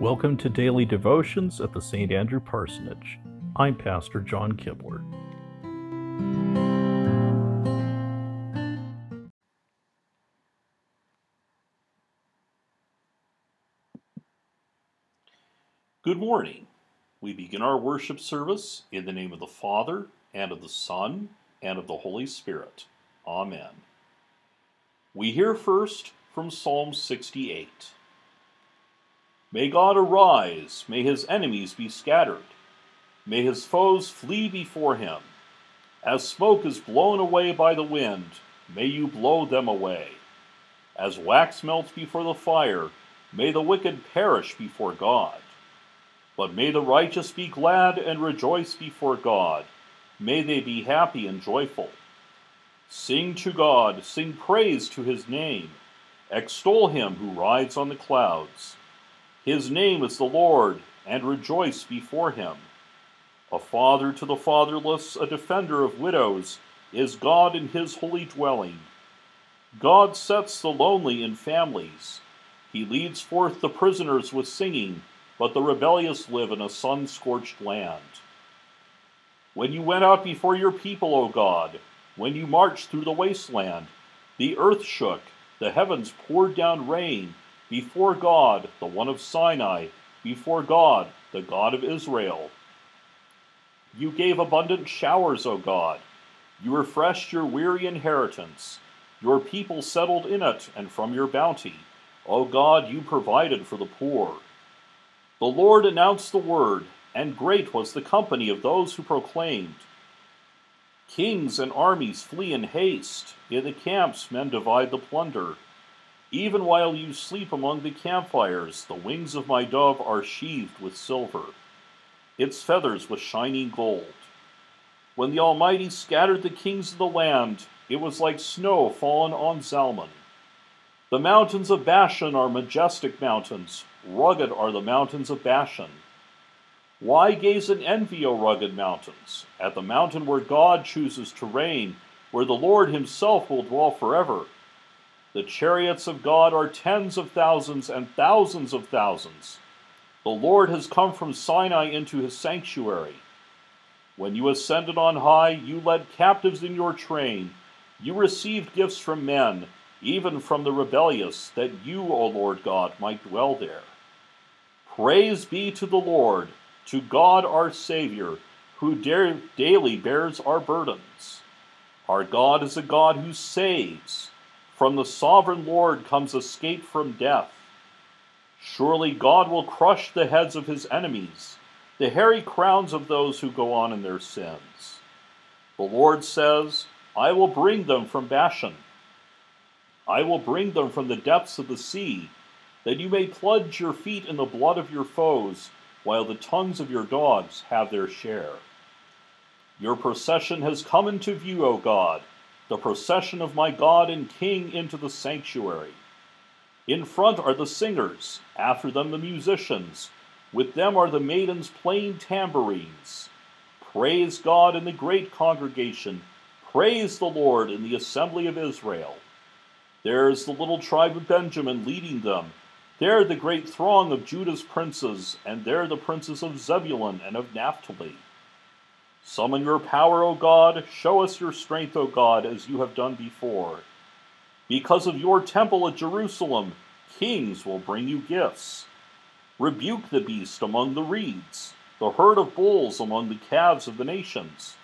Welcome to Daily Devotions at the St. Andrew Parsonage. I'm Pastor John Kibler. Good morning. We begin our worship service in the name of the Father, and of the Son, and of the Holy Spirit. Amen. We hear first from Psalm 68. May God arise, may his enemies be scattered, may his foes flee before him. As smoke is blown away by the wind, may you blow them away. As wax melts before the fire, may the wicked perish before God. But may the righteous be glad and rejoice before God. May they be happy and joyful. Sing to God, sing praise to his name. Extol him who rides on the clouds. His name is the Lord, and rejoice before him. A father to the fatherless, a defender of widows, is God in his holy dwelling. God sets the lonely in families. He leads forth the prisoners with singing, but the rebellious live in a sun scorched land. When you went out before your people, O God, when you marched through the wasteland, the earth shook, the heavens poured down rain, before God, the one of Sinai, before God, the God of Israel. You gave abundant showers, O God. You refreshed your weary inheritance. Your people settled in it, and from your bounty, O God, you provided for the poor. The Lord announced the word, and great was the company of those who proclaimed. Kings and armies flee in haste. In the camps men divide the plunder. Even while you sleep among the campfires, the wings of my dove are sheathed with silver, its feathers with shining gold. When the Almighty scattered the kings of the land, it was like snow fallen on Zalmon. The mountains of Bashan are majestic mountains, rugged are the mountains of Bashan. Why gaze in envy, O rugged mountains, at the mountain where God chooses to reign, where the Lord himself will dwell forever? The chariots of God are tens of thousands and thousands of thousands. The Lord has come from Sinai into his sanctuary. When you ascended on high, you led captives in your train. You received gifts from men, even from the rebellious, that you, O Lord God, might dwell there. Praise be to the Lord to God our Savior, who daily bears our burdens. Our God is a God who saves. From the sovereign Lord comes escape from death. Surely God will crush the heads of his enemies, the hairy crowns of those who go on in their sins. The Lord says, I will bring them from Bashan. I will bring them from the depths of the sea, that you may plunge your feet in the blood of your foes while the tongues of your dogs have their share. Your procession has come into view, O God, the procession of my God and King into the sanctuary. In front are the singers, after them the musicians, with them are the maidens playing tambourines. Praise God in the great congregation, praise the Lord in the assembly of Israel. There is the little tribe of Benjamin leading them there the great throng of Judah's princes, and there the princes of Zebulun and of Naphtali. Summon your power, O God, show us your strength, O God, as you have done before. Because of your temple at Jerusalem, kings will bring you gifts. Rebuke the beast among the reeds, the herd of bulls among the calves of the nations.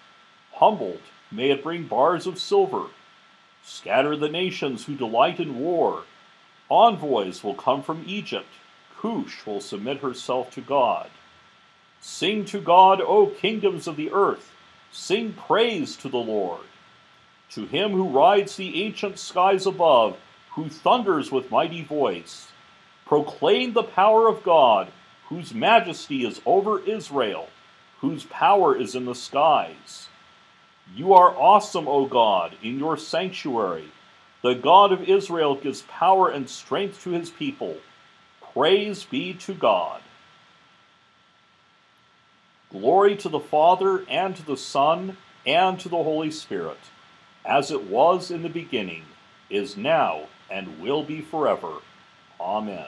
Humbled, may it bring bars of silver. Scatter the nations who delight in war Envoys will come from Egypt. Cush will submit herself to God. Sing to God, O kingdoms of the earth. Sing praise to the Lord. To him who rides the ancient skies above, who thunders with mighty voice. Proclaim the power of God, whose majesty is over Israel, whose power is in the skies. You are awesome, O God, in your sanctuary. The God of Israel gives power and strength to his people. Praise be to God. Glory to the Father, and to the Son, and to the Holy Spirit, as it was in the beginning, is now, and will be forever. Amen.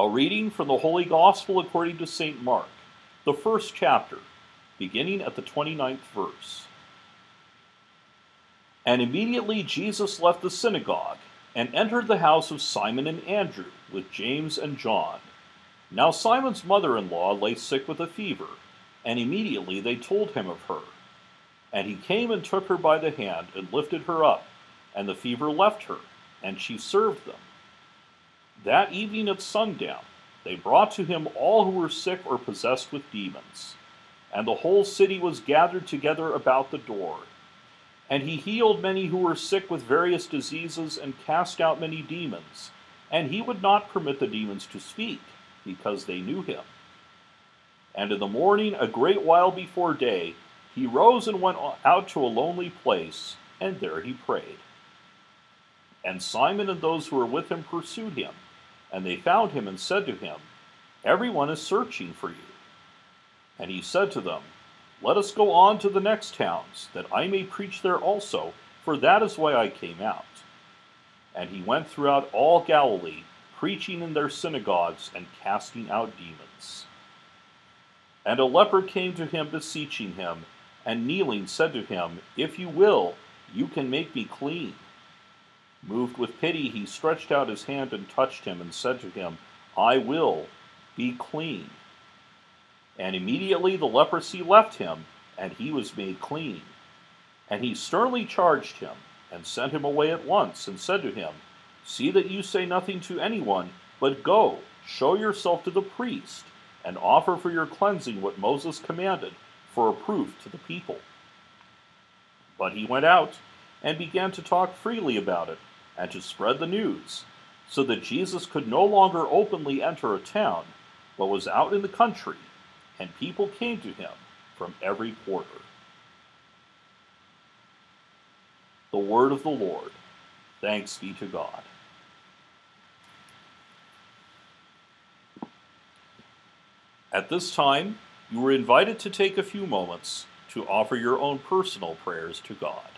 A reading from the Holy Gospel according to St. Mark, the first chapter beginning at the 29th verse. And immediately Jesus left the synagogue and entered the house of Simon and Andrew with James and John. Now Simon's mother in law lay sick with a fever, and immediately they told him of her. And he came and took her by the hand and lifted her up, and the fever left her, and she served them. That evening at sundown, they brought to him all who were sick or possessed with demons. And the whole city was gathered together about the door. And he healed many who were sick with various diseases and cast out many demons. And he would not permit the demons to speak, because they knew him. And in the morning, a great while before day, he rose and went out to a lonely place, and there he prayed. And Simon and those who were with him pursued him and they found him and said to him, Everyone is searching for you. And he said to them, Let us go on to the next towns, that I may preach there also, for that is why I came out. And he went throughout all Galilee, preaching in their synagogues and casting out demons. And a leper came to him, beseeching him, and kneeling said to him, If you will, you can make me clean. Moved with pity, he stretched out his hand and touched him, and said to him, I will be clean. And immediately the leprosy left him, and he was made clean. And he sternly charged him, and sent him away at once, and said to him, See that you say nothing to anyone, but go, show yourself to the priest, and offer for your cleansing what Moses commanded, for a proof to the people. But he went out, and began to talk freely about it and to spread the news, so that Jesus could no longer openly enter a town, but was out in the country, and people came to him from every quarter. The word of the Lord. Thanks be to God. At this time, you are invited to take a few moments to offer your own personal prayers to God.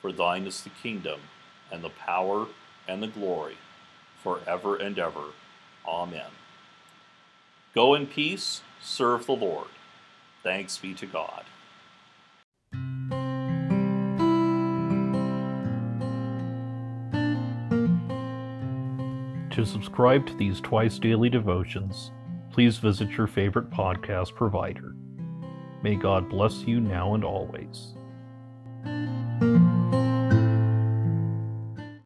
For thine is the kingdom, and the power, and the glory, forever and ever. Amen. Go in peace, serve the Lord. Thanks be to God. To subscribe to these twice daily devotions, please visit your favorite podcast provider. May God bless you now and always.